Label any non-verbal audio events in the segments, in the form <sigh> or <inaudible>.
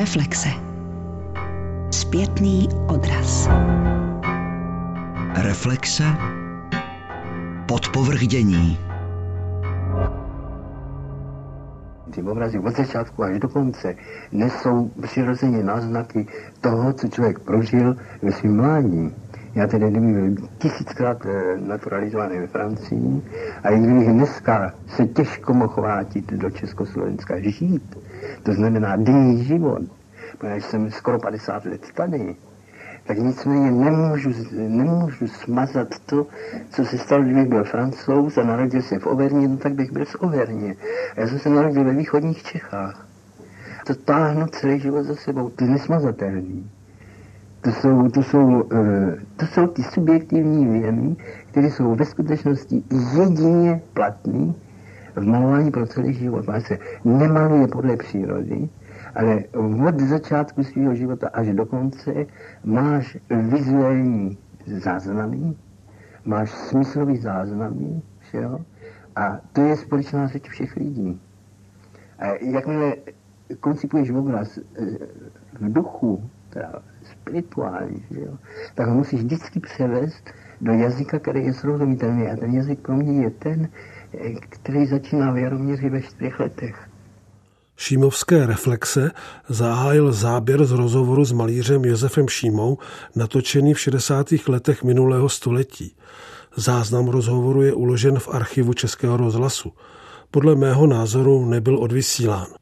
Reflexe. Zpětný odraz. Reflexe. Podpovrdění. Ty obrazy od začátku až do konce nesou přirozeně náznaky toho, co člověk prožil ve svém mládí. Já tedy kdyby byl tisíckrát eh, naturalizovaný ve Francii a i kdybych dneska se těžko mohl vrátit do Československa žít, to znamená denní život, protože jsem skoro 50 let tady, tak nicméně nemůžu, nemůžu smazat to, co se stalo, kdybych byl francouz a narodil se v Overně, no tak bych byl z Overně. A já jsem se narodil ve východních Čechách. To táhnu celý život za sebou, to je nesmazatelný. To jsou, to jsou, eh, to jsou ty subjektivní věmy, které jsou ve skutečnosti jedině platné v malování pro celý život. Má se nemaluje podle přírody, ale od začátku svého života až do konce máš vizuální záznamy, máš smyslový záznamy, všeho, a to je společná řeč všech lidí. A jakmile koncipuješ obraz eh, v duchu, teda spirituální, že jo, tak ho musíš vždycky převést do jazyka, který je srozumitelný. A ten jazyk pro mě je ten, který začíná v Jaroměři ve čtyřech letech. Šímovské reflexe zahájil záběr z rozhovoru s malířem Josefem Šímou, natočený v 60. letech minulého století. Záznam rozhovoru je uložen v archivu Českého rozhlasu. Podle mého názoru nebyl odvysílán.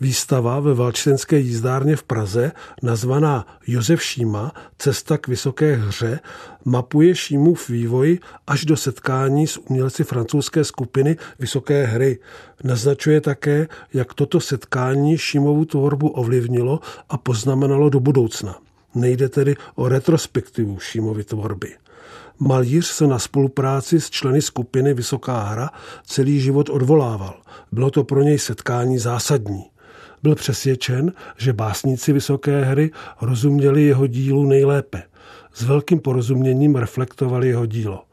Výstava ve Valčtenské jízdárně v Praze, nazvaná Josef Šíma, Cesta k vysoké hře, mapuje Šímův vývoj až do setkání s umělci francouzské skupiny Vysoké hry. Naznačuje také, jak toto setkání Šímovu tvorbu ovlivnilo a poznamenalo do budoucna. Nejde tedy o retrospektivu Šímovy tvorby. Malíř se na spolupráci s členy skupiny Vysoká hra celý život odvolával. Bylo to pro něj setkání zásadní. Byl přesvědčen, že básníci Vysoké hry rozuměli jeho dílu nejlépe. S velkým porozuměním reflektovali jeho dílo.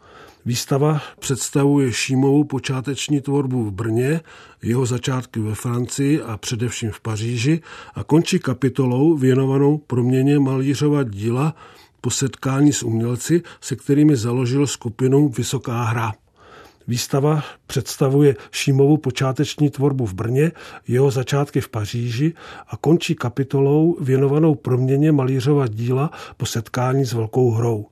Výstava představuje Šímovou počáteční tvorbu v Brně, jeho začátky ve Francii a především v Paříži a končí kapitolou věnovanou proměně malířova díla po setkání s umělci, se kterými založil skupinu Vysoká hra. Výstava představuje Šímovu počáteční tvorbu v Brně, jeho začátky v Paříži a končí kapitolou věnovanou proměně malířova díla po setkání s velkou hrou.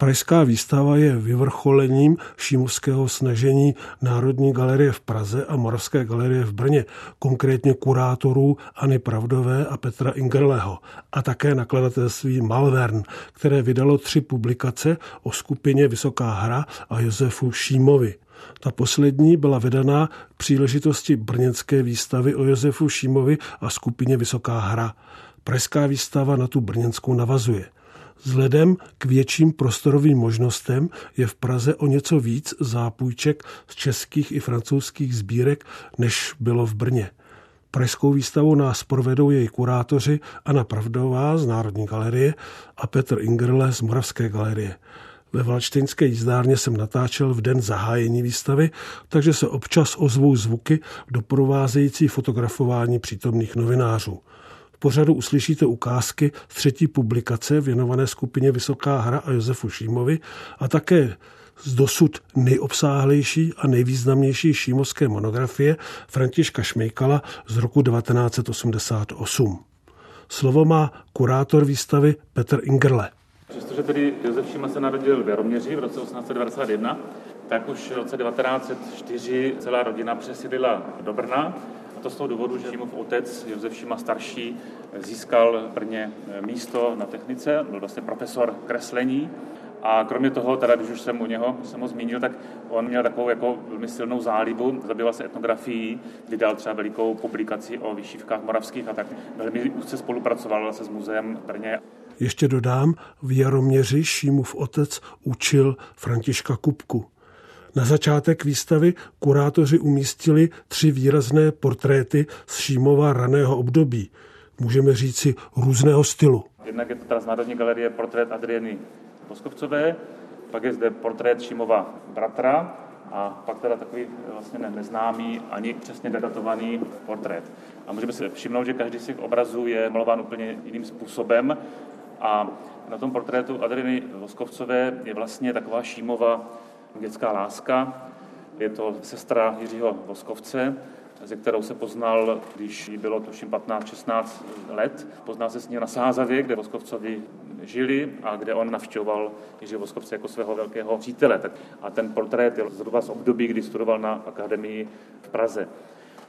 Pražská výstava je vyvrcholením šímovského snažení Národní galerie v Praze a Moravské galerie v Brně, konkrétně kurátorůAny Pravdové a Petra Ingerleho a také nakladatelství Malvern, které vydalo tři publikace o skupině Vysoká hra a Josefu Šímovi. Ta poslední byla vydaná k příležitosti brněnské výstavy o Josefu Šímovi a skupině Vysoká hra. Pražská výstava na tu brněnskou navazuje. Vzhledem k větším prostorovým možnostem je v Praze o něco víc zápůjček z českých i francouzských sbírek, než bylo v Brně. Pražskou výstavu nás provedou její kurátoři Anna Pravdová z Národní galerie a Petr Ingerle z Moravské galerie. Ve Valštejnské jízdárně jsem natáčel v den zahájení výstavy, takže se občas ozvou zvuky doprovázející fotografování přítomných novinářů. V pořadu uslyšíte ukázky z třetí publikace věnované skupině Vysoká hra a Josefu Šímovi a také z dosud nejobsáhlejší a nejvýznamnější šímovské monografie Františka Šmejkala z roku 1988. Slovo má kurátor výstavy Petr Ingerle. Přestože tedy Josef Šima se narodil v Jaroměři v roce 1891, tak už v roce 1904 celá rodina přesídlila do Brna. A to z toho důvodu, že Šimův otec Josef Šima starší získal v Brně místo na technice, byl vlastně profesor kreslení a kromě toho, teda, když už jsem u něho jsem ho zmínil, tak on měl takovou jako velmi silnou zálibu, zabýval se etnografií, vydal třeba velikou publikaci o vyšívkách moravských a tak velmi úzce spolupracoval se s muzeem v Brně. Ještě dodám, v Jaroměři Šímův otec učil Františka Kupku. Na začátek výstavy kurátoři umístili tři výrazné portréty z Šímova raného období. Můžeme říci různého stylu. Jednak je to teda z Národní galerie portrét Adrieny Poskovcové, pak je zde portrét Šímova bratra a pak teda takový vlastně neznámý ani přesně datovaný portrét. A můžeme si všimnout, že každý z těch obrazů je malován úplně jiným způsobem a na tom portrétu Adriny Voskovcové je vlastně taková šímová dětská láska. Je to sestra Jiřího Voskovce, se kterou se poznal, když jí bylo tuším 15-16 let. Poznal se s ní na Sázavě, kde Voskovcovi žili a kde on navštěvoval Jiří Voskovce jako svého velkého přítele. A ten portrét je zhruba z období, kdy studoval na akademii v Praze.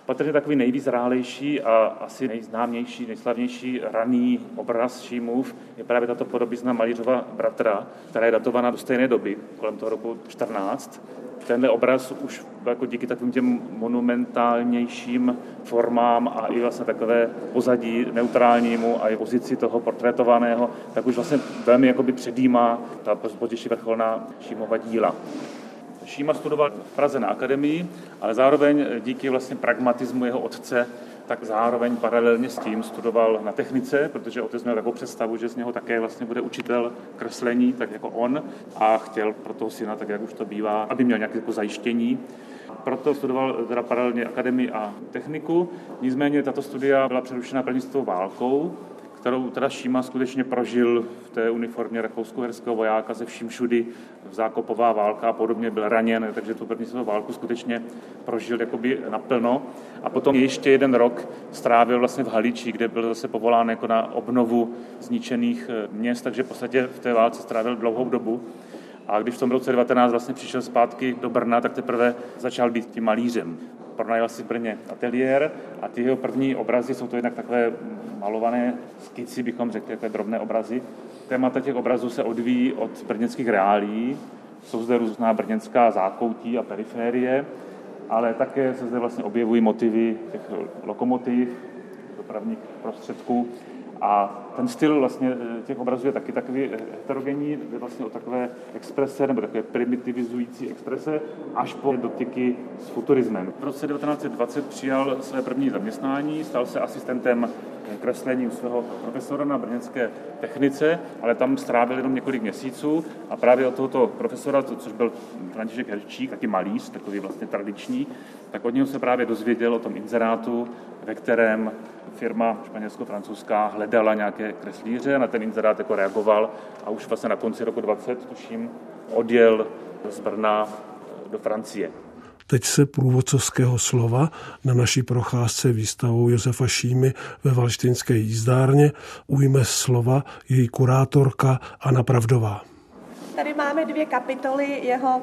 Patrně takový nejvýzrálejší a asi nejznámější, nejslavnější raný obraz Šímův je právě tato podobizna Malířova bratra, která je datovaná do stejné doby, kolem toho roku 14. Tenhle obraz už jako díky takovým těm monumentálnějším formám a i vlastně takové pozadí neutrálnímu a i pozici toho portrétovaného, tak už vlastně velmi jakoby předjímá ta pozdější vrcholná Šímova díla. Šíma studoval v Praze na akademii, ale zároveň díky vlastně pragmatismu jeho otce tak zároveň paralelně s tím studoval na technice, protože otec měl takovou představu, že z něho také vlastně bude učitel kreslení, tak jako on, a chtěl pro toho syna, tak jak už to bývá, aby měl nějaké jako zajištění. Proto studoval teda paralelně akademii a techniku, nicméně tato studia byla přerušena první válkou, kterou teda Šíma skutečně prožil v té uniformě rakousko-herského vojáka se vším všudy, zákopová válka a podobně, byl raněn, takže tu první světovou válku skutečně prožil jakoby naplno. A potom ještě jeden rok strávil vlastně v Haliči, kde byl zase povolán jako na obnovu zničených eh, měst, takže v podstatě v té válce strávil dlouhou dobu. A když v tom roce 19 vlastně přišel zpátky do Brna, tak teprve začal být tím malířem pronajal si v Brně ateliér a ty jeho první obrazy jsou to jednak takové malované skici, bychom řekli, takové drobné obrazy. Témata těch obrazů se odvíjí od brněnských reálí. Jsou zde různá brněnská zákoutí a periférie, ale také se zde vlastně objevují motivy těch lokomotiv, dopravních prostředků a ten styl vlastně eh, těch obrazů je taky takový eh, heterogenní, je vlastně o takové exprese nebo takové primitivizující exprese až po dotyky s futurismem. V roce 1920 přijal své první zaměstnání, stal se asistentem kreslení u svého profesora na brněnské technice, ale tam strávil jenom několik měsíců a právě od tohoto profesora, což byl František Herčík, taky malíř, takový vlastně tradiční, tak od něho se právě dozvěděl o tom inzerátu, ve kterém firma španělsko-francouzská hledala nějaké kreslíře, na ten inzerát jako reagoval a už vlastně na konci roku 20, tuším, odjel z Brna do Francie. Teď se průvodcovského slova na naší procházce výstavou Josefa Šímy ve Valštinské jízdárně ujme slova její kurátorka Anna Pravdová. Tady máme dvě kapitoly jeho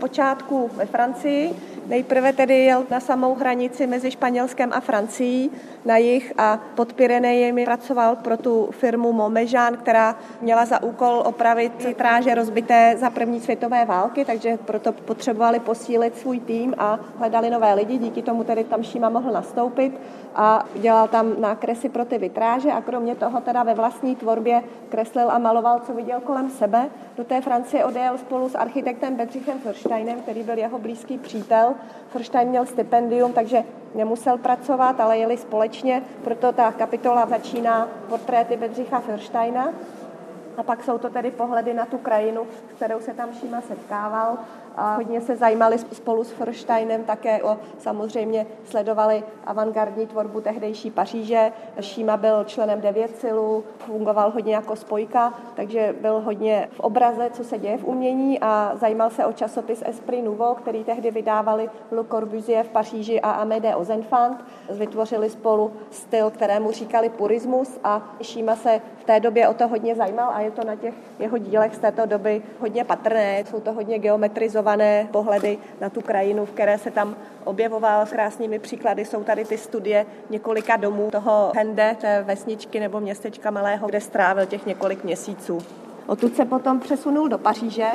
počátku ve Francii. Nejprve tedy jel na samou hranici mezi Španělskem a Francií na jih a pod Pyrenejemi pracoval pro tu firmu Momežan, která měla za úkol opravit tráže rozbité za první světové války, takže proto potřebovali posílit svůj tým a hledali nové lidi, díky tomu tedy tam Šíma mohl nastoupit a dělal tam nákresy pro ty vitráže a kromě toho teda ve vlastní tvorbě kreslil a maloval, co viděl kolem sebe. Do té Francie odjel spolu s architektem Bedřichem Forsteinem, který byl jeho blízký přítel. Forstein měl stipendium, takže nemusel pracovat, ale jeli společně, proto ta kapitola začíná portréty Bedřicha Forsteina. A pak jsou to tedy pohledy na tu krajinu, s kterou se tam Šíma setkával a hodně se zajímali spolu s Forsteinem také o, samozřejmě sledovali avantgardní tvorbu tehdejší Paříže. Šíma byl členem Devětsilu, fungoval hodně jako spojka, takže byl hodně v obraze, co se děje v umění a zajímal se o časopis Esprit Nouveau, který tehdy vydávali Le Corbusier v Paříži a Amédée Ozenfant. Vytvořili spolu styl, kterému říkali purismus a Šíma se v té době o to hodně zajímal a je to na těch jeho dílech z této doby hodně patrné. Jsou to hodně geometrizované fundované pohledy na tu krajinu, v které se tam objevoval. S krásnými příklady jsou tady ty studie několika domů toho Hende, té vesničky nebo městečka malého, kde strávil těch několik měsíců. Odtud se potom přesunul do Paříže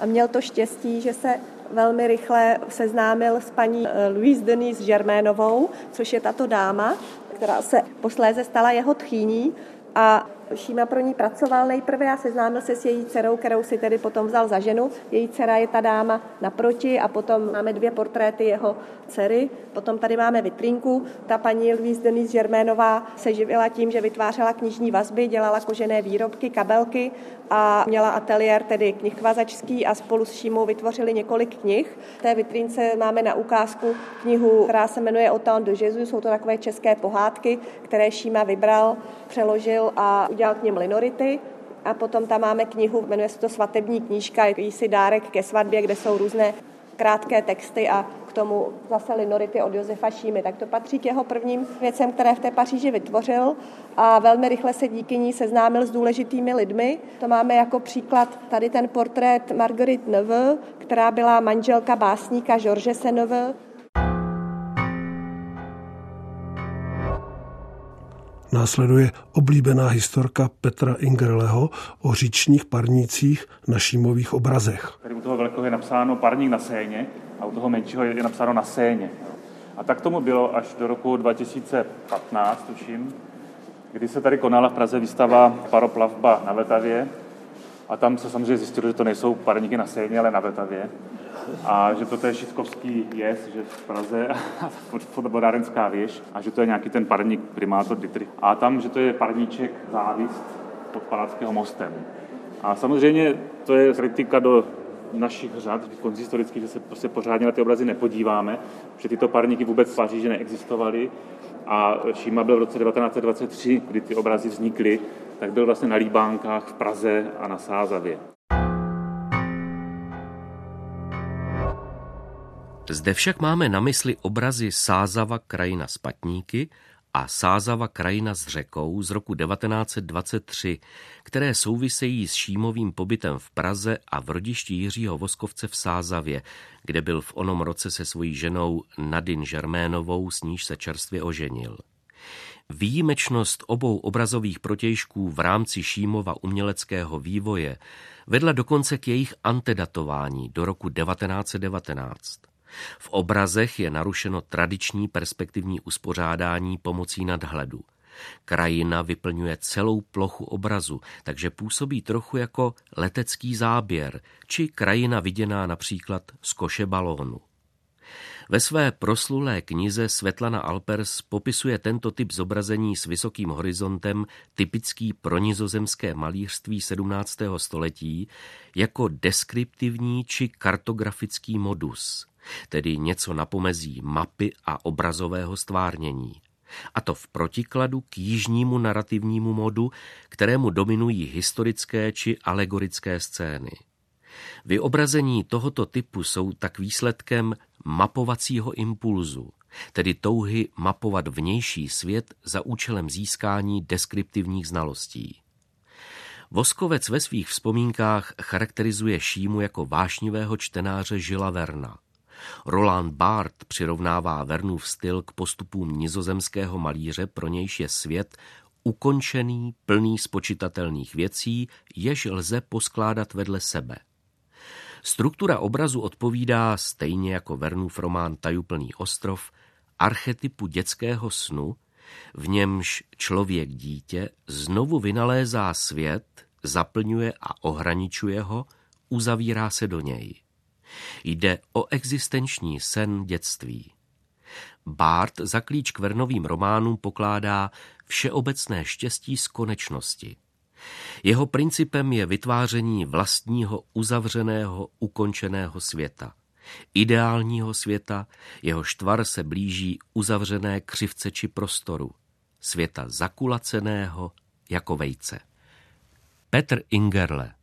a měl to štěstí, že se velmi rychle seznámil s paní eh, Louise Denise Germénovou, což je tato dáma, která se posléze stala jeho tchýní a Šíma pro ní pracoval nejprve a seznámil se s její dcerou, kterou si tedy potom vzal za ženu. Její dcera je ta dáma naproti a potom máme dvě portréty jeho dcery. Potom tady máme vitrínku. Ta paní Louise Denise Germénová se živila tím, že vytvářela knižní vazby, dělala kožené výrobky, kabelky a měla ateliér tedy knihkvazačský a spolu s Šímou vytvořili několik knih. V té vitrínce máme na ukázku knihu, která se jmenuje Autant de Jésus. Jsou to takové české pohádky, které Šíma vybral, přeložil a udělal k nim linority. A potom tam máme knihu, jmenuje se to Svatební knížka, jakýsi dárek ke svatbě, kde jsou různé krátké texty a k tomu zase linority od Josefa Šímy. Tak to patří k jeho prvním věcem, které v té Paříži vytvořil a velmi rychle se díky ní seznámil s důležitými lidmi. To máme jako příklad tady ten portrét Marguerite Neveu, která byla manželka básníka Georges Seneveu, Následuje oblíbená historka Petra Ingerleho o říčních parnících na šímových obrazech. Tady u toho velkého je napsáno parník na Séně a u toho menšího je napsáno na Séně. A tak tomu bylo až do roku 2015, tuším, kdy se tady konala v Praze výstava Paroplavba na Vltavě. A tam se samozřejmě zjistilo, že to nejsou parníky na Séně, ale na Vltavě a že to je Šitkovský jez, že v Praze, <laughs> fotobodárenská věž a že to je nějaký ten parník primátor Dietrich. A tam, že to je parníček závist pod Palackého mostem. A samozřejmě to je kritika do našich řad konzistorických, že se prostě pořádně na ty obrazy nepodíváme, že tyto parníky vůbec v Paříži neexistovaly a Šíma byl v roce 1923, kdy ty obrazy vznikly, tak byl vlastně na Líbánkách v Praze a na Sázavě. Zde však máme na mysli obrazy Sázava krajina s patníky a Sázava krajina s řekou z roku 1923, které souvisejí s Šímovým pobytem v Praze a v rodišti Jiřího Voskovce v Sázavě, kde byl v onom roce se svojí ženou Nadin Žerménovou, s níž se čerstvě oženil. Výjimečnost obou obrazových protějšků v rámci Šímova uměleckého vývoje vedla dokonce k jejich antedatování do roku 1919. V obrazech je narušeno tradiční perspektivní uspořádání pomocí nadhledu. Krajina vyplňuje celou plochu obrazu, takže působí trochu jako letecký záběr, či krajina viděná například z koše balónu. Ve své proslulé knize Svetlana Alpers popisuje tento typ zobrazení s vysokým horizontem typický pro nizozemské malířství 17. století jako deskriptivní či kartografický modus – tedy něco na pomezí mapy a obrazového stvárnění. A to v protikladu k jižnímu narrativnímu modu, kterému dominují historické či alegorické scény. Vyobrazení tohoto typu jsou tak výsledkem mapovacího impulzu, tedy touhy mapovat vnější svět za účelem získání deskriptivních znalostí. Voskovec ve svých vzpomínkách charakterizuje Šímu jako vášnivého čtenáře Žila Verna. Roland Barth přirovnává Vernův styl k postupům nizozemského malíře, pro nějž je svět ukončený, plný spočitatelných věcí, jež lze poskládat vedle sebe. Struktura obrazu odpovídá, stejně jako Vernův román Tajuplný ostrov, archetypu dětského snu, v němž člověk dítě znovu vynalézá svět, zaplňuje a ohraničuje ho, uzavírá se do něj. Jde o existenční sen dětství. Bart za klíč k Vernovým románům pokládá všeobecné štěstí z konečnosti. Jeho principem je vytváření vlastního uzavřeného, ukončeného světa. Ideálního světa, jeho štvar se blíží uzavřené křivce či prostoru. Světa zakulaceného jako vejce. Petr Ingerle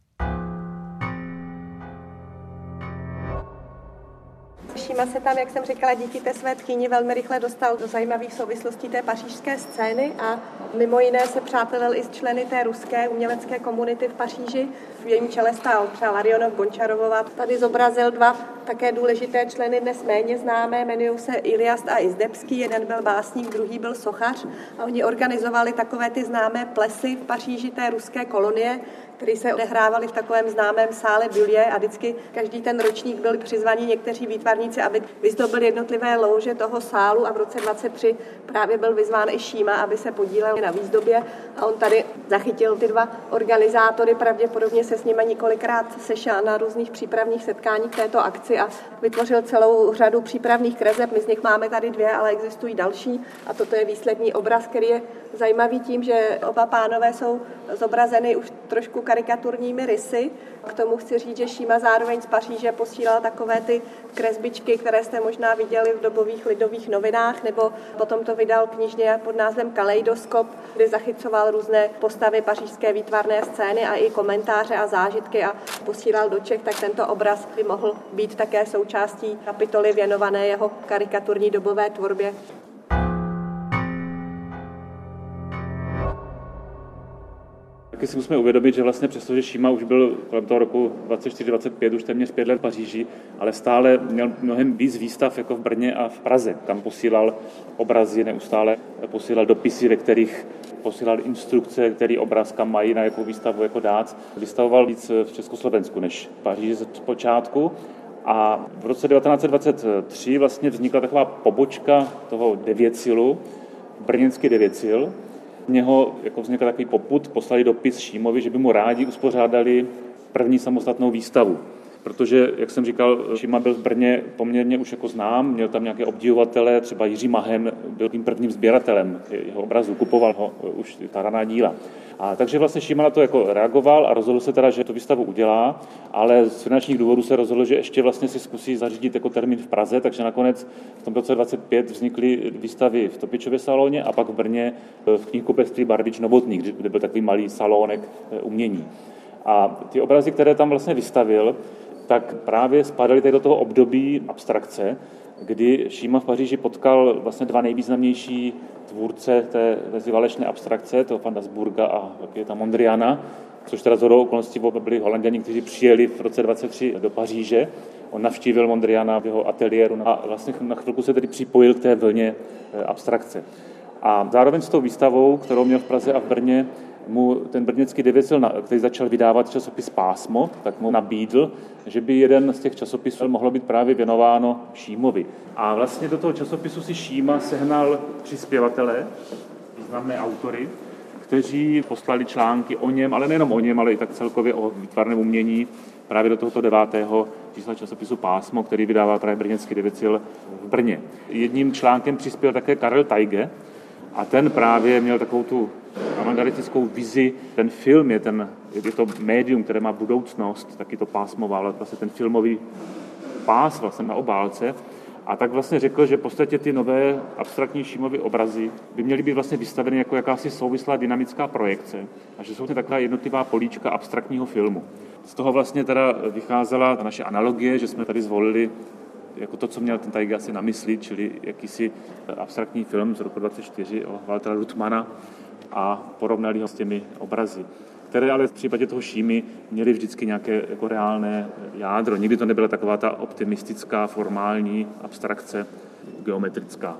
Šíma se tam, jak jsem říkala, díky té své tchýni velmi rychle dostal do zajímavých souvislostí té pařížské scény a mimo jiné se přátelil i s členy té ruské umělecké komunity v Paříži. V jejím čele stál třeba Larionov Gončarovova. Tady zobrazil dva také důležité členy, dnes méně známé, jmenují se Iliast a Izdebský. Jeden byl básník, druhý byl sochař a oni organizovali takové ty známé plesy v Paříži té ruské kolonie, které se odehrávaly v takovém známém sále Bullier a vždycky každý ten ročník byli přizvaní někteří výtvarníci, aby aby vyzdobil jednotlivé louže toho sálu a v roce 23 právě byl vyzván i Šíma, aby se podílel na výzdobě. A on tady zachytil ty dva organizátory, pravděpodobně se s nimi několikrát sešel na různých přípravných setkáních této akci a vytvořil celou řadu přípravných kreseb. My z nich máme tady dvě, ale existují další. A toto je výsledný obraz, který je zajímavý tím, že oba pánové jsou zobrazeny už trošku karikaturními rysy. K tomu chci říct, že Šíma zároveň z Paříže posílal takové ty kresbičky, které jste možná viděli v dobových lidových novinách, nebo potom to vydal knižně pod názvem Kaleidoskop, kde zachycoval různé postavy pařížské výtvarné scény a i komentáře a zážitky a posílal do Čech, tak tento obraz by mohl být také součástí kapitoly věnované jeho karikaturní dobové tvorbě. Taky si musíme uvědomit, že vlastně přestože Šíma už byl kolem toho roku 24-25, už téměř pět let v Paříži, ale stále měl mnohem víc výstav jako v Brně a v Praze. Tam posílal obrazy, neustále posílal dopisy, ve kterých posílal instrukce, který obraz kam mají, na jakou výstavu jako dát. Vystavoval víc v Československu než v Paříži z počátku. A v roce 1923 vlastně vznikla taková pobočka toho devěcilu, brněnský devěcil, něho jako vznikl takový poput, poslali dopis Šímovi, že by mu rádi uspořádali první samostatnou výstavu. Protože, jak jsem říkal, Šima byl v Brně poměrně už jako znám, měl tam nějaké obdivovatele, třeba Jiří Mahen byl tím prvním sběratelem jeho obrazu, kupoval ho už ta raná díla. A takže vlastně Šima na to jako reagoval a rozhodl se teda, že tu výstavu udělá, ale z finančních důvodů se rozhodl, že ještě vlastně si zkusí zařídit jako termín v Praze, takže nakonec v tom roce 25 vznikly výstavy v Topičově salóně a pak v Brně v knihkupectví Barvič Novotný, kde byl takový malý salónek eh, umění. A ty obrazy, které tam vlastně vystavil, tak právě spadaly tady do toho období abstrakce, kdy Šíma v Paříži potkal vlastně dva nejvýznamnější tvůrce té meziválečné abstrakce, toho Fandasburga a je tam Mondriana, což teda zhodou okolností byli holanděni, kteří přijeli v roce 23 do Paříže. On navštívil Mondriana v jeho ateliéru a vlastně na chvilku se tedy připojil k té vlně eh, abstrakce. A zároveň s tou výstavou, kterou měl v Praze a v Brně, mu ten brněnský devěcil, který začal vydávat časopis Pásmo, tak mu nabídl, že by jeden z těch časopisů mohlo být právě věnováno Šímovi. A vlastně do toho časopisu si Šíma sehnal přispěvatele, významné autory, kteří poslali články o něm, ale nejenom o něm, ale i tak celkově o výtvarném umění právě do tohoto devátého čísla časopisu Pásmo, který vydává právě brněnský devicil v Brně. Jedním článkem přispěl také Karel Tajge a ten právě měl takovou tu avantgardistickou vizi. Ten film je, ten, je to médium, které má budoucnost, taky to pásmová, ale vlastně ten filmový pás vlastně na obálce. A tak vlastně řekl, že v podstatě ty nové abstraktní šímové obrazy by měly být vlastně vystaveny jako jakási souvislá dynamická projekce a že jsou to taková jednotlivá políčka abstraktního filmu. Z toho vlastně teda vycházela ta naše analogie, že jsme tady zvolili jako to, co měl ten Tajga asi na mysli, čili jakýsi abstraktní film z roku 24 o Waltera Rutmana, a porovnali ho s těmi obrazy které ale v případě toho Šímy měly vždycky nějaké jako reálné jádro. Nikdy to nebyla taková ta optimistická, formální abstrakce geometrická.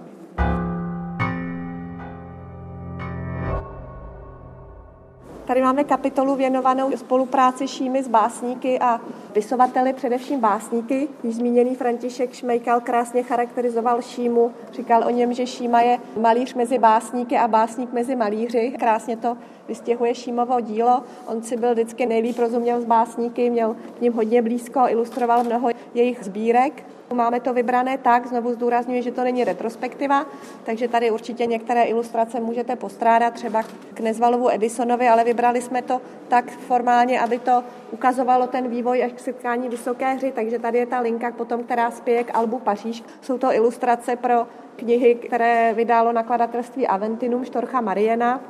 Tady máme kapitolu věnovanou spolupráci Šímy s básníky a pisovateli, především básníky. Již zmíněný František Šmejkal krásně charakterizoval Šímu. Říkal o něm, že Šíma je malíř mezi básníky a básník mezi malíři. Krásně to vystěhuje Šímovo dílo. On si byl vždycky nejlíp rozuměl s básníky, měl k ním hodně blízko, ilustroval mnoho jejich sbírek. Máme to vybrané tak, znovu zdůrazňuji, že to není retrospektiva, takže tady určitě některé ilustrace můžete postrádat, třeba k Nezvalovu Edisonovi, ale vybrali jsme to tak formálně, aby to ukazovalo ten vývoj až k setkání vysoké hry, takže tady je ta linka potom, která spěje k Albu Paříž. Jsou to ilustrace pro knihy, které vydalo nakladatelství Aventinum Štorcha Mariena.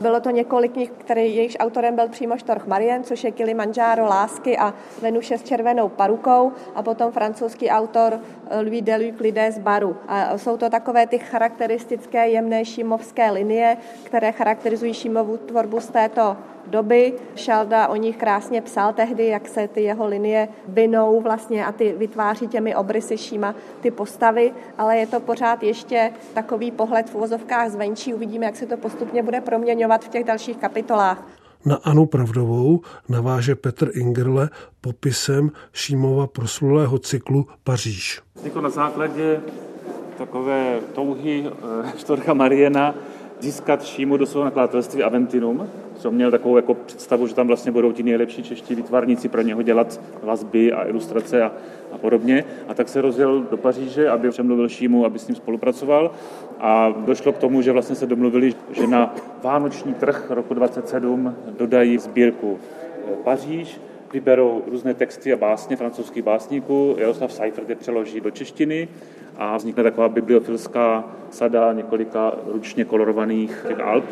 Bylo to několik knih, který jejichž autorem byl přímo Štorch Marien, což je Kilimanjaro lásky a Venuše s červenou parukou a potom francouzský autor eh, Louis Deluc lidé z baru. A jsou to takové ty charakteristické jemné šímovské linie, které charakterizují šímovou tvorbu z této doby. Šalda o nich krásně psal tehdy, jak se ty jeho linie vinou vlastně a ty vytváří těmi obrysy šíma ty postavy, ale je to pořád ještě takový pohled v uvozovkách zvenčí. Uvidíme, jak se to postupně bude proměňovat v těch dalších kapitolách. Na Anu Pravdovou naváže Petr Ingerle popisem Šímova proslulého cyklu Paříž. Vzniklo na základě takové touhy eh, <laughs> Štorcha Mariena získat Šímu do svého nakladatelství Aventinum, co měl takovou jako představu, že tam vlastně budou ti nejlepší čeští výtvarníci pro něho dělat vazby a ilustrace a, a podobně. A tak se rozjel do Paříže, aby přemluvil Šímu, aby s ním spolupracoval. A došlo k tomu, že vlastně se domluvili, že na Vánoční trh roku 27 dodají sbírku Paříž, vyberou různé texty a básně francouzských básníků, Jaroslav Seifert je přeloží do češtiny a vznikne taková bibliofilská sada několika ručně kolorovaných těch alb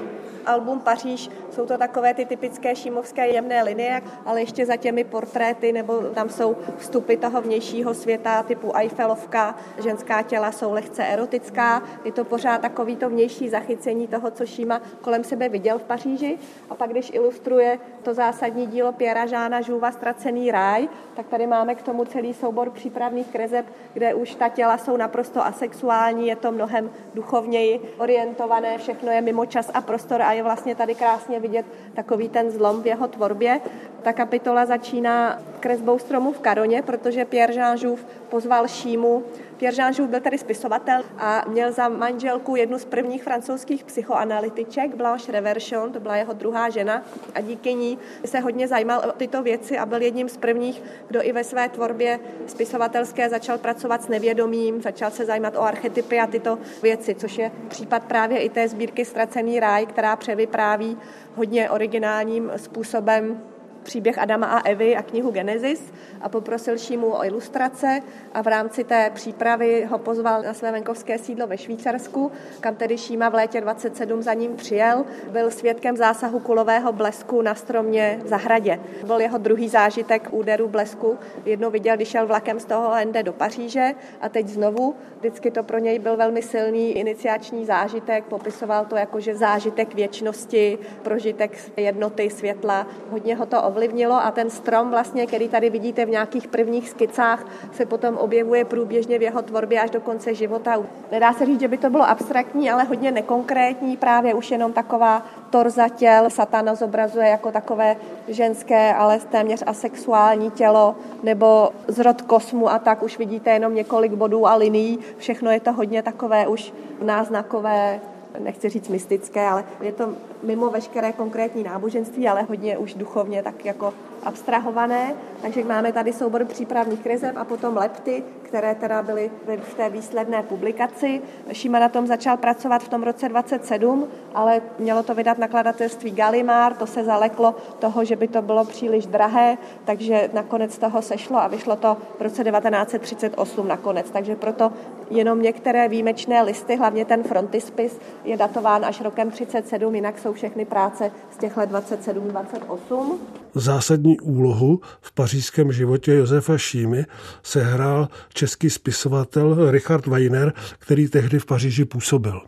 album Paříž, jsou to takové ty typické šímovské jemné linie, ale ještě za těmi portréty, nebo tam jsou vstupy toho vnějšího světa typu Eiffelovka, ženská těla jsou lehce erotická, je to pořád takový to vnější zachycení toho, co Šíma kolem sebe viděl v Paříži. A pak, když ilustruje to zásadní dílo Piera Žána Žůva Ztracený ráj, tak tady máme k tomu celý soubor přípravných krezeb, kde už ta těla jsou naprosto asexuální, je to mnohem duchovněji orientované, všechno je mimo čas a prostor a je vlastně tady krásně vidět takový ten zlom v jeho tvorbě. Ta kapitola začíná kresbou stromu v Karoně, protože Pierre Jean Jouve pozval Šímu Pierre Jean byl tady spisovatel a měl za manželku jednu z prvních francouzských psychoanalytiček, Blanche Reverchon, to byla jeho druhá žena a díky ní se hodně zajímal o tyto věci a byl jedním z prvních, kdo i ve své tvorbě spisovatelské začal pracovat s nevědomím, začal se zajímat o archetypy a tyto věci, což je případ právě i té sbírky Ztracený ráj, která převypráví hodně originálním způsobem příběh Adama a Evy a knihu Genesis a poprosil Šímu o ilustrace a v rámci té přípravy ho pozval na své venkovské sídlo ve Švýcarsku, kam tedy Šíma v létě 27 za ním přijel. Byl svědkem zásahu kulového blesku na stromě v zahradě. Byl jeho druhý zážitek úderu blesku. Jednou viděl, když šel vlakem z toho Ende do Paříže a teď znovu. Vždycky to pro něj byl velmi silný iniciační zážitek. Popisoval to jako, že zážitek věčnosti, prožitek jednoty, světla. Hodně ho to ovlivnilo a ten strom vlastně, který tady vidíte v nějakých prvních skicách, se potom objevuje průběžně v jeho tvorbě až do konce života. Nedá se říct, že by to bylo abstraktní, ale hodně nekonkrétní, právě už jenom taková torza těl. Satana zobrazuje jako takové ženské, ale téměř asexuální tělo, nebo zrod kosmu a tak už vidíte jenom několik bodů a linií. Všechno je to hodně takové už náznakové nechci říct mystické, ale je to mimo veškeré konkrétní náboženství, ale hodně už duchovně tak jako abstrahované. Takže máme tady soubor přípravných krizeb a potom lepty, které teda byly v té výsledné publikaci. Šíma na tom začal pracovat v tom roce 27, ale mělo to vydat nakladatelství Galimar, to se zaleklo toho, že by to bylo příliš drahé, takže nakonec toho sešlo a vyšlo to v roce 1938 nakonec. Takže proto jenom některé výjimečné listy, hlavně ten frontispis, je datován až rokem 37, jinak jsou všechny práce z těch let 27-28. Zásadní úlohu v pařížském životě Josefa Šímy sehrál český spisovatel Richard Weiner, který tehdy v Paříži působil.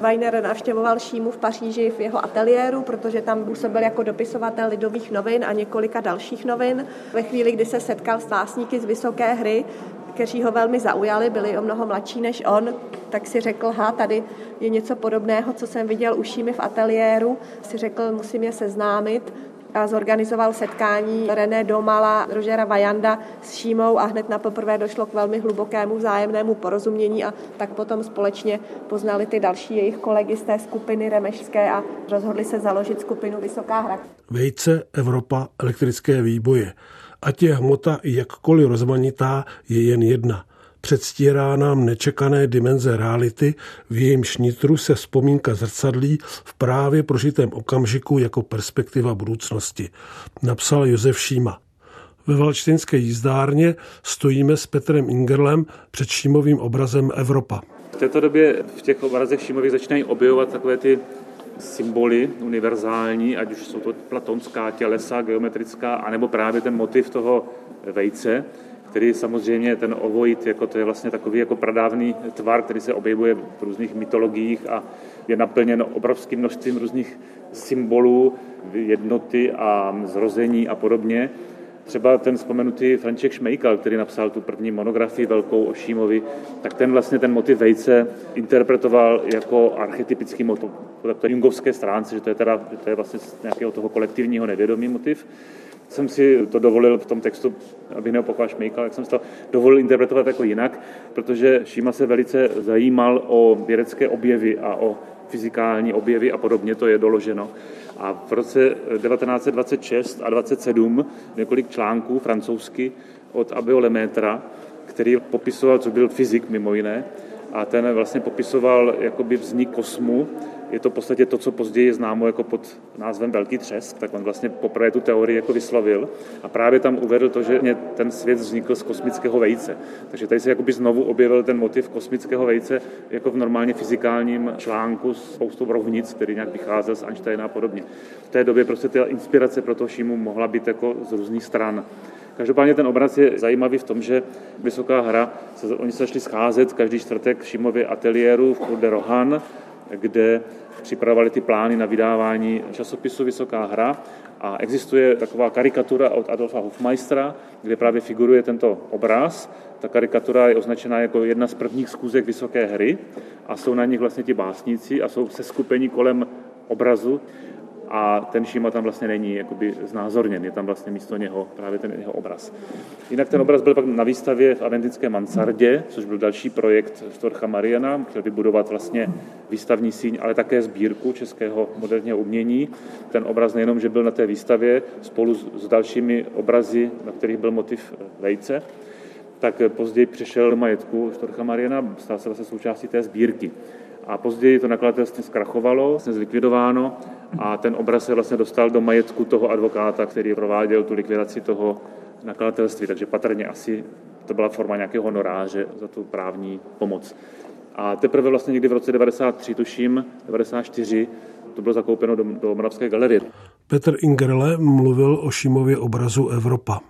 Weiner navštěvoval Šímu v Paříži v jeho ateliéru, protože tam působil jako dopisovatel lidových novin a několika dalších novin. Ve chvíli, kdy se setkal s básníky z Vysoké hry, kteří ho velmi zaujali, byli o mnoho mladší než on, tak si řekl, ha, tady je něco podobného, co jsem viděl u Šímy v ateliéru. Si řekl, musím je seznámit zorganizoval setkání René Domala, Rožera Vajanda s Šímou a hned na poprvé došlo k velmi hlubokému vzájemnému porozumění a tak potom společně poznali ty další jejich kolegy z té skupiny remešské a rozhodli se založit skupinu Vysoká hra. Vejce Evropa elektrické výboje. Ať je hmota jakkoliv rozmanitá, je jen jedna – předstírá nám nečekané dimenze reality, v jejímž nitru se vzpomínka zrcadlí v právě prožitém okamžiku jako perspektiva budoucnosti, napsal Josef Šíma. Ve Valčtinské jízdárně stojíme s Petrem Ingerlem před Šímovým obrazem Evropa. V této době v těch obrazech Šímových začínají objevovat takové ty symboly univerzální, ať už jsou to platonská tělesa, geometrická, anebo právě ten motiv toho vejce který samozřejmě ten ovoid, jako to je vlastně takový jako pradávný tvar, který se objevuje v různých mytologiích a je naplněn obrovským množstvím různých symbolů, jednoty a zrození a podobně. Třeba ten vzpomenutý František Šmejkal, který napsal tu první monografii velkou o Šímovi, tak ten vlastně ten motiv vejce interpretoval jako archetypický motiv po té jungovské stránce, že to je teda to je vlastně nějakého toho kolektivního nevědomí motiv jsem si to dovolil v tom textu, abych neopakoval Šmejkal, jak jsem si to dovolil interpretovat jako jinak, protože Šíma se velice zajímal o vědecké objevy a o fyzikální objevy a podobně, to je doloženo. A v roce 1926 a 27 několik článků francouzsky od Abio Lemétra, který popisoval, co byl fyzik mimo jiné, a ten vlastně popisoval jakoby vznik kosmu. Je to v podstatě to, co později je známo jako pod názvem Velký třesk, tak on vlastně poprvé tu teorii jako vyslovil a právě tam uvedl to, že ten svět vznikl z kosmického vejce. Takže tady se jakoby znovu objevil ten motiv kosmického vejce jako v normálně fyzikálním článku s spoustou rovnic, který nějak vycházel z Einsteina a podobně. V té době prostě ta inspirace pro to Šímu mohla být jako z různých stran. Každopádně ten obraz je zajímavý v tom, že Vysoká hra, se, oni se začali scházet každý čtvrtek v Šimově ateliéru v Cour de Rohan, kde připravovali ty plány na vydávání časopisu Vysoká hra a existuje taková karikatura od Adolfa Hofmeistera, kde právě figuruje tento obraz. Ta karikatura je označená jako jedna z prvních zkůzek Vysoké hry a jsou na nich vlastně ti básníci a jsou se skupení kolem obrazu a ten Šíma tam vlastně není jakoby znázorněn, je tam vlastně místo něho právě ten jeho obraz. Jinak ten obraz byl pak na výstavě v Aventické mansardě, což byl další projekt Storcha Mariana, chtěl vybudovat vlastně výstavní síň, ale také sbírku českého moderního umění. Ten obraz nejenom, že byl na té výstavě spolu s dalšími obrazy, na kterých byl motiv vejce, tak později přešel do majetku Štorcha Mariana, stal se vlastně součástí té sbírky. A později to nakladatelství zkrachovalo, vlastně zlikvidováno a ten obraz se vlastně dostal do majetku toho advokáta, který prováděl tu likvidaci toho nakladatelství, takže patrně asi to byla forma nějakého honoráře za tu právní pomoc. A teprve vlastně někdy v roce 93, tuším, 94, to bylo zakoupeno do, do Moravské galerie. Petr Ingerle mluvil o Šimově obrazu Evropa.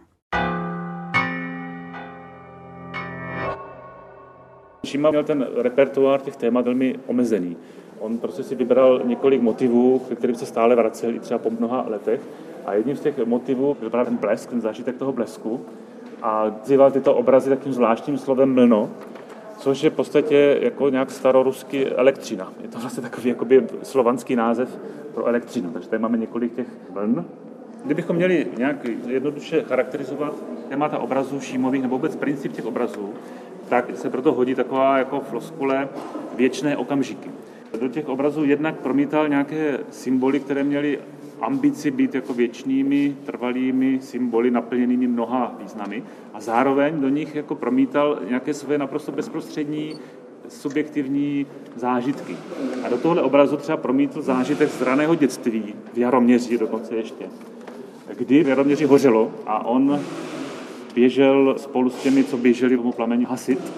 Šima měl ten repertoár těch témat velmi omezený. On prostě si vybral několik motivů, ke kterým se stále vracel i třeba po mnoha letech. A jedním z těch motivů byl právě ten blesk, ten zážitek toho blesku. A nazýval tyto obrazy takým zvláštním slovem mlno, což je v podstatě jako nějak starorusky elektřina. Je to vlastně takový jakoby slovanský název pro elektřinu. Takže tady máme několik těch mln. Kdybychom měli nějak jednoduše charakterizovat témata obrazů šímových nebo vůbec princip těch obrazů, tak se proto hodí taková jako floskule věčné okamžiky. Do těch obrazů jednak promítal nějaké symboly, které měly ambici být jako věčnými, trvalými symboly naplněnými mnoha významy a zároveň do nich jako promítal nějaké své naprosto bezprostřední subjektivní zážitky. A do tohle obrazu třeba promítl zážitek z raného dětství, v Jaroměři dokonce ještě, kdy v Jaroměři hořelo a on běžel spolu s těmi, co běželi tomu plameni hasit,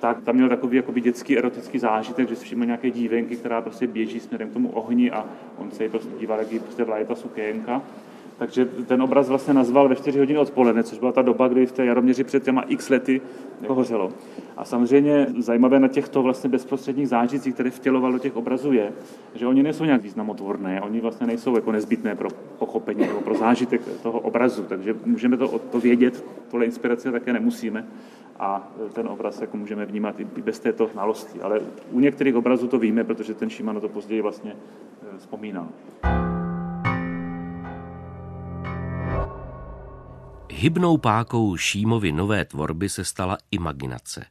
tak tam měl takový jakoby dětský erotický zážitek, že si všiml nějaké dívenky, která prostě běží směrem k tomu ohni a on se jí prostě díval, jak jí prostě vlaje ta sukénka. Takže ten obraz vlastně nazval ve 4 hodiny odpoledne, což byla ta doba, kdy v té Jaroměři před těma x lety jako hořelo. A samozřejmě zajímavé na těchto vlastně bezprostředních zážitcích, které vtěloval do těch obrazů, je, že oni nejsou nějak významotvorné, oni vlastně nejsou jako nezbytné pro pochopení nebo pro zážitek toho obrazu. Takže můžeme to, to vědět, tohle inspirace také nemusíme a ten obraz jako můžeme vnímat i bez této znalosti. Ale u některých obrazů to víme, protože ten Šimano to později vlastně eh, vzpomínal. Hybnou pákou Šímovy nové tvorby se stala imaginace.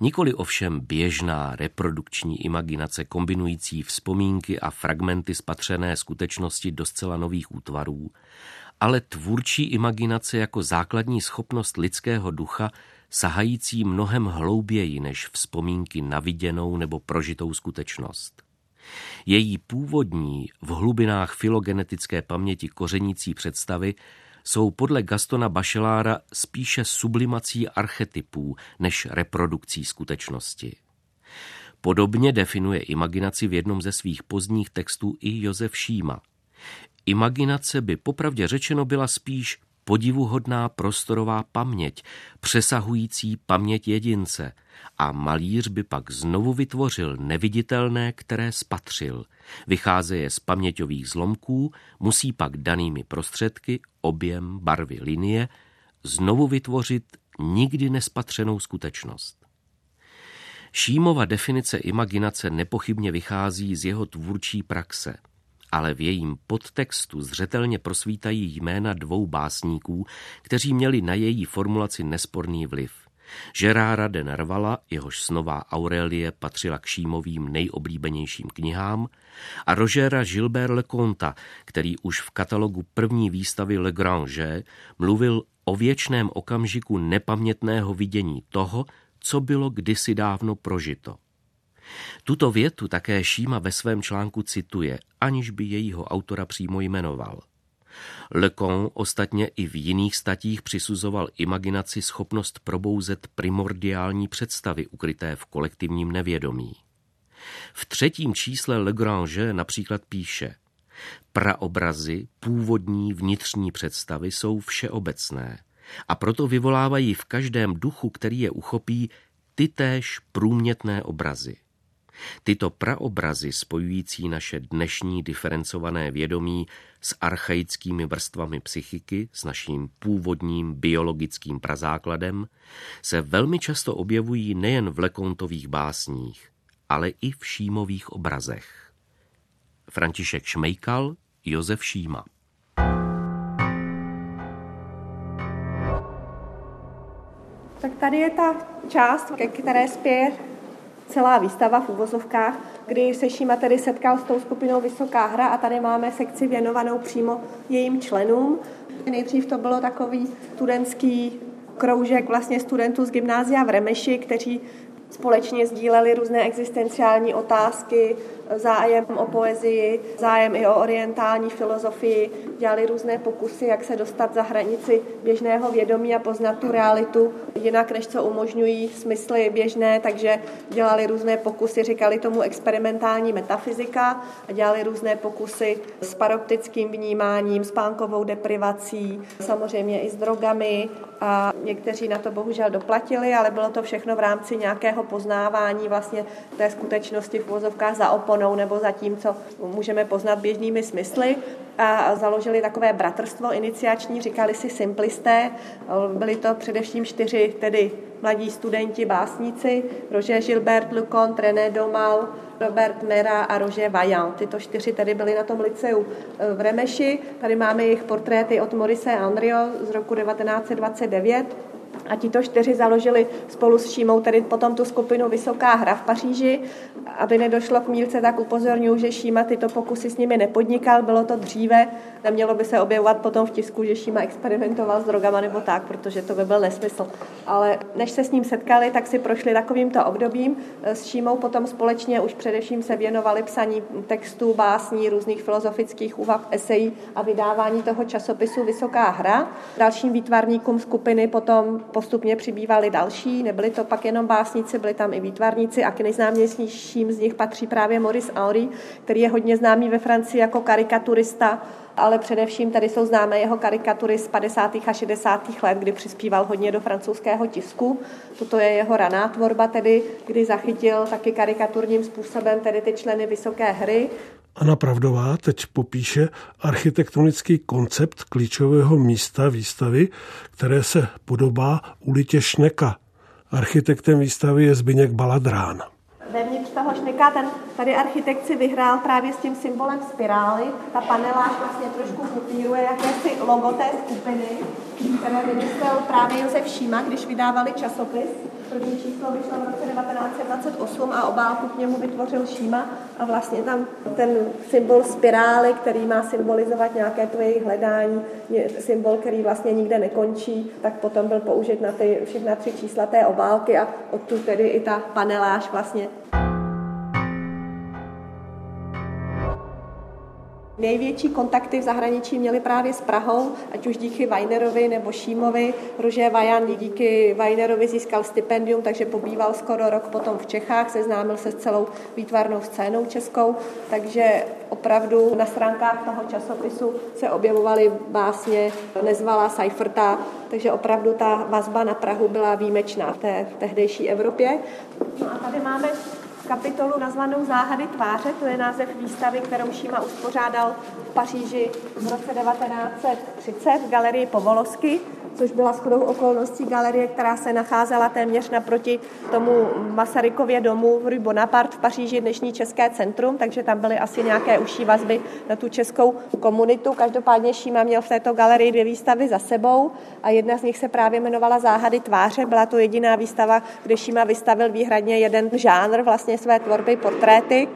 Nikoli ovšem běžná reprodukční imaginace kombinující vzpomínky a fragmenty spatřené skutečnosti do zcela nových útvarů, ale tvůrčí imaginace jako základní schopnost lidského ducha sahající mnohem hlouběji než vzpomínky na viděnou nebo prožitou skutečnost. Její původní, v hlubinách filogenetické paměti kořenící představy jsou podle Gastona Bachelára spíše sublimací archetypů než reprodukcí skutečnosti. Podobně definuje imaginaci v jednom ze svých pozdních textů i Josef Šíma. Imaginace by popravdě řečeno byla spíš podivuhodná prostorová paměť, přesahující paměť jedince a malíř by pak znovu vytvořil neviditelné, které spatřil. Vycházeje z paměťových zlomků, musí pak danými prostředky objem, barvy, linie, znovu vytvořit nikdy nespatřenou skutečnost. Šímova definice imaginace nepochybně vychází z jeho tvůrčí praxe, ale v jejím podtextu zřetelně prosvítají jména dvou básníků, kteří měli na její formulaci nesporný vliv. Žerára de Nervala, jehož snová Aurelie patřila k Šímovým nejoblíbenějším knihám, a Rogera Gilbert Leconta, který už v katalogu první výstavy Le Grange mluvil o věčném okamžiku nepamětného vidění toho, co bylo kdysi dávno prožito. Tuto větu také Šíma ve svém článku cituje, aniž by jejího autora přímo jmenoval. Lecon ostatně i v jiných statích přisuzoval imaginaci schopnost probouzet primordiální představy ukryté v kolektivním nevědomí. V třetím čísle Legrange například píše Praobrazy, původní vnitřní představy jsou všeobecné a proto vyvolávají v každém duchu, který je uchopí, tytéž průmětné obrazy. Tyto praobrazy spojující naše dnešní diferencované vědomí s archaickými vrstvami psychiky, s naším původním biologickým prazákladem, se velmi často objevují nejen v Lekontových básních, ale i v šímových obrazech. František Šmejkal, Josef Šíma. Tak tady je ta část, ke které spěje celá výstava v uvozovkách, kdy se Šíma tedy setkal s tou skupinou Vysoká hra a tady máme sekci věnovanou přímo jejím členům. Nejdřív to bylo takový studentský kroužek vlastně studentů z gymnázia v Remeši, kteří společně sdíleli různé existenciální otázky, zájem o poezii, zájem i o orientální filozofii, dělali různé pokusy, jak se dostat za hranici běžného vědomí a poznat tu realitu jinak, než co umožňují smysly běžné, takže dělali různé pokusy, říkali tomu experimentální metafyzika a dělali různé pokusy s paroptickým vnímáním, spánkovou deprivací, samozřejmě i s drogami a někteří na to bohužel doplatili, ale bylo to všechno v rámci nějakého poznávání vlastně té skutečnosti v vozovkách za oponou nebo za tím, co můžeme poznat běžnými smysly. A založili takové bratrstvo iniciační, říkali si simplisté, byli to především čtyři tedy mladí studenti, básníci, Roger Gilbert, Lucon, René Domal, Robert Mera a Roger Vaillant. Tyto čtyři tedy byli na tom liceu e, v Remeši. Tady máme jejich portréty od Morise Andrio z roku 1929 a tito čtyři založili spolu s Šímou tedy potom tu skupinu Vysoká hra v Paříži. Aby nedošlo k mílce, tak upozorňuji, že Šíma tyto pokusy s nimi nepodnikal, bylo to dříve, nemělo by se objevovat potom v tisku, že Šíma experimentoval s drogama nebo tak, protože to by byl nesmysl. Ale než se s ním setkali, tak si prošli takovýmto obdobím. S Šímou potom společně už především se věnovali psaní textů, básní, různých filozofických úvah, esejí a vydávání toho časopisu Vysoká hra. Dalším výtvarníkům skupiny potom postupně přibývali další, nebyli to pak jenom básníci, byli tam i výtvarníci a k nejznámějším z nich patří právě Maurice Henry, který je hodně známý ve Francii jako karikaturista, ale především tady jsou známé jeho karikatury z 50. a 60. let, kdy přispíval hodně do francouzského tisku. Toto je jeho raná tvorba, tedy kdy zachytil taky karikaturním způsobem tedy ty členy vysoké hry. Anna Pravdová teď popíše architektonický koncept klíčového místa výstavy, které se podobá ulitě Šneka. Architektem výstavy je Zbyněk Baladrán. Vevnitř toho šneka ten tady architekt si vyhrál právě s tím symbolem spirály. Ta paneláž vlastně trošku kopíruje jakési logo té skupiny, které vymyslel právě Josef Šíma, když vydávali časopis. První číslo vyšlo v roce 1928 a obálku k němu vytvořil Šíma a vlastně tam ten symbol spirály, který má symbolizovat nějaké to jejich hledání, symbol, který vlastně nikde nekončí, tak potom byl použit na ty všechna tři čísla té obálky a odtud tedy i ta paneláž vlastně Největší kontakty v zahraničí měli právě s Prahou, ať už díky Weinerovi nebo Šímovi. Rože Vajan díky Weinerovi získal stipendium, takže pobýval skoro rok potom v Čechách, seznámil se s celou výtvarnou scénou českou, takže opravdu na stránkách toho časopisu se objevovaly básně Nezvala Seiferta, takže opravdu ta vazba na Prahu byla výjimečná v té tehdejší Evropě. No a tady máme kapitolu nazvanou Záhady tváře, to je název výstavy, kterou Šíma uspořádal v Paříži v roce 1930 v galerii Povolosky což byla shodou okolností galerie, která se nacházela téměř naproti tomu Masarykově domu v Rue Bonaparte v Paříži, dnešní České centrum, takže tam byly asi nějaké užší vazby na tu českou komunitu. Každopádně Šíma měl v této galerii dvě výstavy za sebou a jedna z nich se právě jmenovala Záhady tváře. Byla to jediná výstava, kde Šíma vystavil výhradně jeden žánr vlastně své tvorby, portréty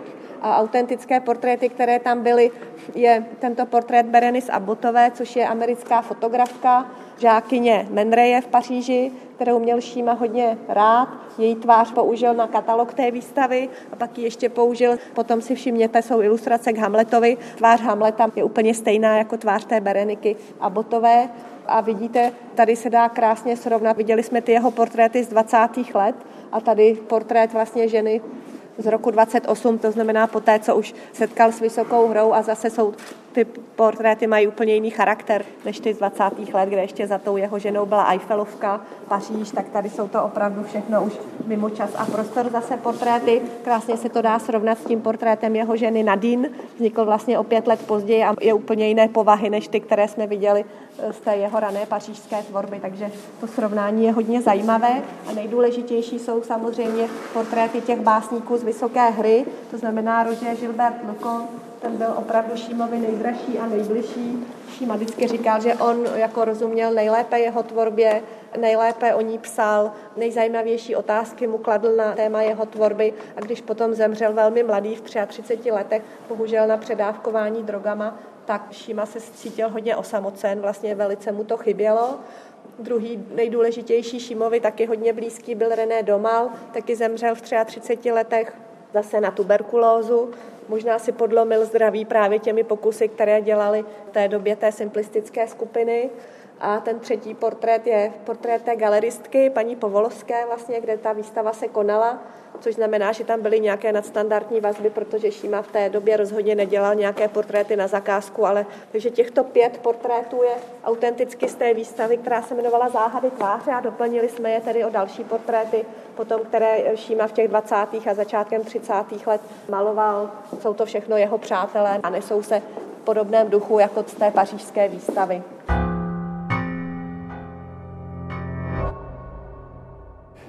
a autentické portréty, které tam byly, je tento portrét Berenice Abbotové, což je americká fotografka, žákyně Menreje v Paříži, kterou měl Šíma hodně rád. Její tvář použil na katalog té výstavy a pak ji ještě použil. Potom si všimněte, jsou ilustrace k Hamletovi. Tvář Hamleta je úplně stejná jako tvář té Bereniky Abotové. A vidíte, tady se dá krásně srovnat. Viděli jsme ty jeho portréty z 20. let a tady portrét vlastně ženy z roku 28, to znamená po té, co už setkal s vysokou hrou a zase jsou ty portréty mají úplně jiný charakter než ty z 20. let, kde ještě za tou jeho ženou byla Eiffelovka, Paříž, tak tady jsou to opravdu všechno už mimo čas a prostor. Zase portréty, krásně se to dá srovnat s tím portrétem jeho ženy Nadine, vznikl vlastně o pět let později a je úplně jiné povahy než ty, které jsme viděli eh, z té jeho rané pařížské tvorby, takže to srovnání je hodně zajímavé a nejdůležitější jsou samozřejmě portréty těch básníků z vysoké hry, to znamená Roger Gilbert Leconte, ten byl opravdu Šímovi nejdražší a nejbližší. Šíma vždycky říkal, že on jako rozuměl nejlépe jeho tvorbě, nejlépe o ní psal, nejzajímavější otázky mu kladl na téma jeho tvorby a když potom zemřel velmi mladý v 33 letech, bohužel na předávkování drogama, tak Šíma se cítil hodně osamocen, vlastně velice mu to chybělo. Druhý nejdůležitější Šímovi, taky hodně blízký, byl René Domal, taky zemřel v 33 letech zase na tuberkulózu. Možná si podlomil zdraví právě těmi pokusy, které dělali v té době té simplistické skupiny. A ten třetí portrét je portrét té galeristky, paní Povolovské, vlastně, kde ta výstava se konala, což znamená, že tam byly nějaké nadstandardní vazby, protože Šíma v té době rozhodně nedělal nějaké portréty na zakázku, ale takže těchto pět portrétů je autenticky z té výstavy, která se jmenovala Záhady tváře a doplnili jsme je tedy o další portréty, potom, které Šíma v těch 20. a začátkem 30. let maloval. Jsou to všechno jeho přátelé a nesou se v podobném duchu jako z té pařížské výstavy.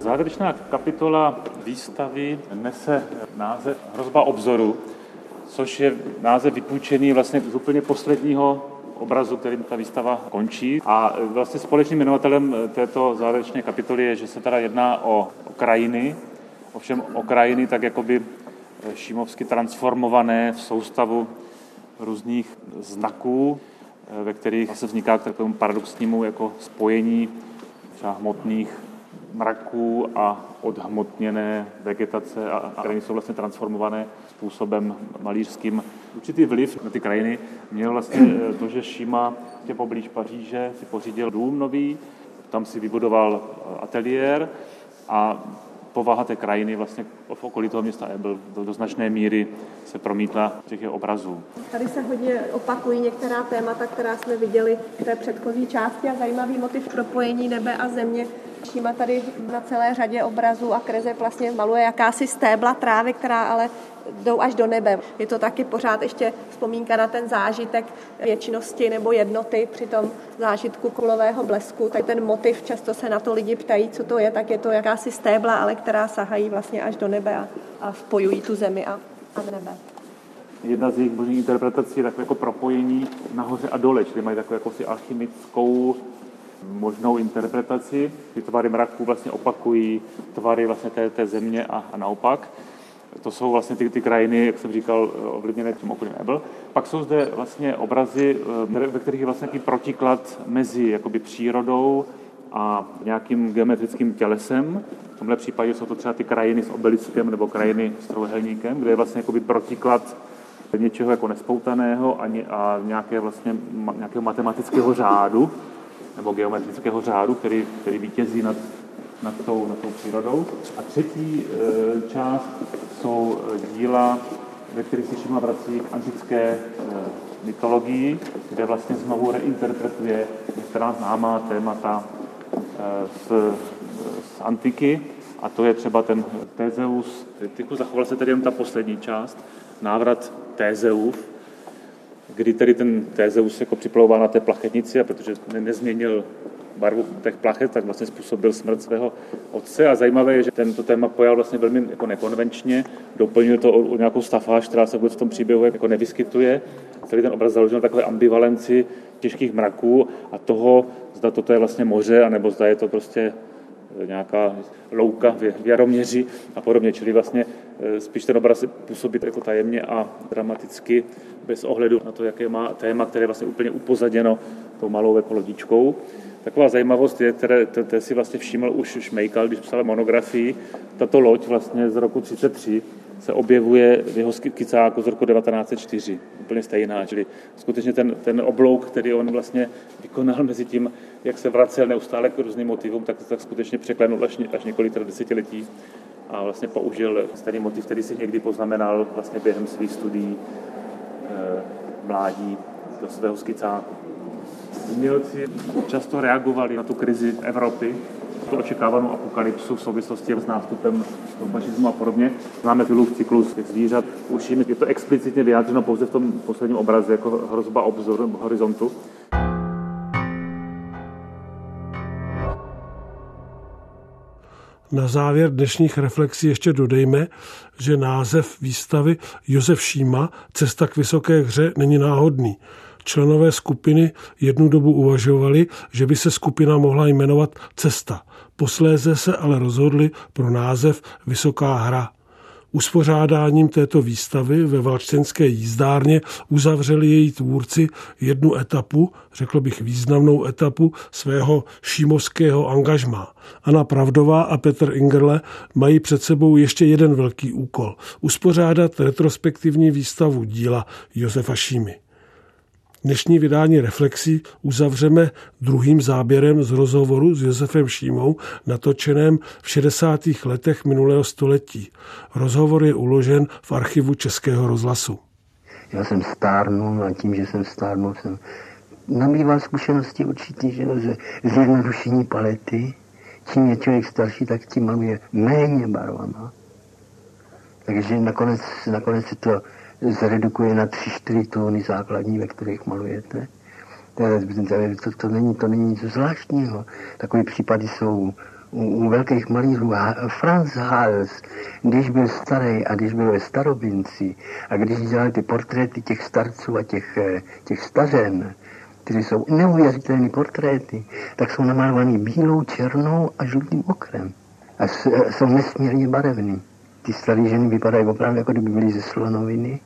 Závěrečná kapitola výstavy nese název Hrozba obzoru, což je název vypůjčený vlastně z úplně posledního obrazu, kterým ta výstava končí. A vlastně společným jmenovatelem této závěrečné kapitoly je, že se teda jedná o, krajiny, ovšem o krajiny tak jakoby šímovsky transformované v soustavu různých znaků, ve kterých se vzniká k takovému paradoxnímu jako spojení třeba hmotných mraků a odhmotněné vegetace a, a krajiny jsou vlastně transformované způsobem malířským. Určitý vliv na ty krajiny měl vlastně eh, to, že Šima tě poblíž Paříže si pořídil dům nový, tam si vybudoval eh, ateliér a povaha té krajiny vlastně v okolí toho města Ebel do, do značné míry se promítla v těch obrazů. Tady se hodně opakují některá témata, která jsme viděli v té předchozí části a zajímavý motiv propojení nebe a země Šíma tady na celé řadě obrazů a kreze vlastně maluje jakási stébla trávy, která ale jdou až do nebe. Je to taky pořád ještě vzpomínka na ten zážitek věčnosti nebo jednoty při tom zážitku kulového blesku. Tak ten motiv, často se na to lidi ptají, co to je, tak je to jakási stébla, ale která sahají vlastně až do nebe a, a spojují tu zemi a, a nebe. Jedna z jejich božích interpretací je takové jako propojení nahoře a dole, čili mají takovou jakousi alchymickou možnou interpretaci. Ty tvary mraků vlastně opakují tvary vlastně té, té země a, a naopak. To jsou vlastně ty, ty krajiny, jak jsem říkal, ovlivněné tím okolím Ebel. Pak jsou zde vlastně obrazy, eh, ve kterých je vlastně protiklad mezi jakoby přírodou a nějakým geometrickým tělesem. V tomhle případě jsou to třeba ty krajiny s obeliskem nebo krajiny s trojuhelníkem, kde je vlastně jakoby protiklad něčeho jako nespoutaného a, ně, a nějaké vlastně, nějakého matematického řádu nebo geometrického řádu, který, který vítězí nad, nad, tou, nad tou přírodou. A třetí e, část jsou e, díla, ve kterých se Šima vrací k antické e, mytologii, kde vlastně znovu reinterpretuje některá známá témata z, z antiky a to je třeba ten Tézeus. Zachovala se tedy jen ta poslední část, návrat Tézeův, kdy tedy ten Tézeus jako připlouval na té plachetnici a protože nezměnil barvu těch plachet, tak vlastně způsobil smrt svého otce. A zajímavé je, že tento téma pojal vlastně velmi jako nekonvenčně, doplnil to o, o nějakou stafáž, která se vůbec v tom příběhu jako nevyskytuje. Celý ten obraz založil na takové ambivalenci těžkých mraků a toho, zda toto je vlastně moře, anebo zda je to prostě nějaká louka v Jaroměři a podobně. Čili vlastně e, spíš ten obraz působí jako tajemně a dramaticky bez ohledu na to, jaké má téma, které je vlastně úplně upozaděno tou malou jako lodičkou. Taková zajímavost je, které, které si vlastně všiml už Šmejkal, když psal monografii, tato loď vlastně z roku 33 se objevuje v jeho skicáku z roku 1904, úplně stejná, čili skutečně ten, ten oblouk, který on vlastně vykonal mezi tím, jak se vracel neustále k různým motivům, tak, tak skutečně překlenul až, až několik desetiletí a vlastně použil stejný motiv, který si někdy poznamenal vlastně během svých studií e, mládí do svého skicáku. Umělci často reagovali na tu krizi Evropy, tu očekávanou apokalypsu v souvislosti s nástupem fašismu a podobně. Máme Filův cyklus těch zvířat. Jim je to explicitně vyjádřeno pouze v tom posledním obraze jako hrozba obzoru horizontu. Na závěr dnešních reflexí ještě dodejme, že název výstavy Josef Šíma Cesta k vysoké hře není náhodný. Členové skupiny jednu dobu uvažovali, že by se skupina mohla jmenovat Cesta. Posléze se ale rozhodli pro název Vysoká hra. Uspořádáním této výstavy ve Valčtenské jízdárně uzavřeli její tvůrci jednu etapu, řekl bych významnou etapu svého šímovského angažmá. Anna Pravdová a Petr Ingerle mají před sebou ještě jeden velký úkol – uspořádat retrospektivní výstavu díla Josefa Šímy. Dnešní vydání Reflexí uzavřeme druhým záběrem z rozhovoru s Josefem Šímou, natočeném v 60. letech minulého století. Rozhovor je uložen v archivu Českého rozhlasu. Já jsem stárnul a tím, že jsem stárnul, jsem nabýval zkušenosti určitě, že ze zjednodušení palety. Čím je člověk starší, tak tím maluje méně barvama. Takže nakonec, nakonec se to zredukuje na 3-4 tóny základní, ve kterých malujete. To, to, není, to není nic zvláštního. Takové případy jsou u, u velkých malířů. Franz Hals, když byl starý a když byl ve starobinci a když dělali ty portréty těch starců a těch, eh, těch stařen, které jsou neuvěřitelné portréty, tak jsou namalovaný bílou, černou a žlutým okrem. A eh, jsou nesmírně barevný. Ty staré ženy vypadají opravdu, jako kdyby byly ze slonoviny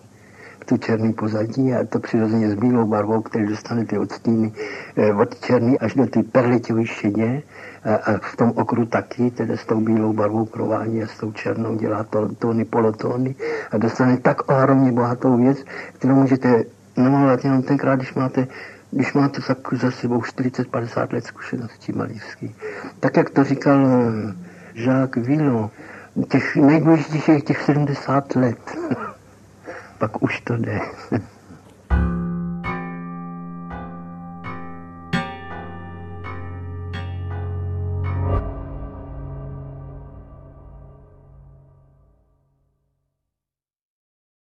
tu černý pozadí a to přirozeně s bílou barvou, který dostane ty odstíny eh, od černý až do ty perlitěvé šedě a, a v tom okru taky, tedy s tou bílou barvou provádí a s tou černou dělá to, tóny, polotóny a dostane tak ohromně bohatou věc, kterou můžete namalovat jenom tenkrát, když máte když máte tak za sebou 40-50 let zkušeností malířský. Tak, jak to říkal eh, Jacques Villon, těch nejdůležitějších těch 70 let. <laughs> pak už to jde.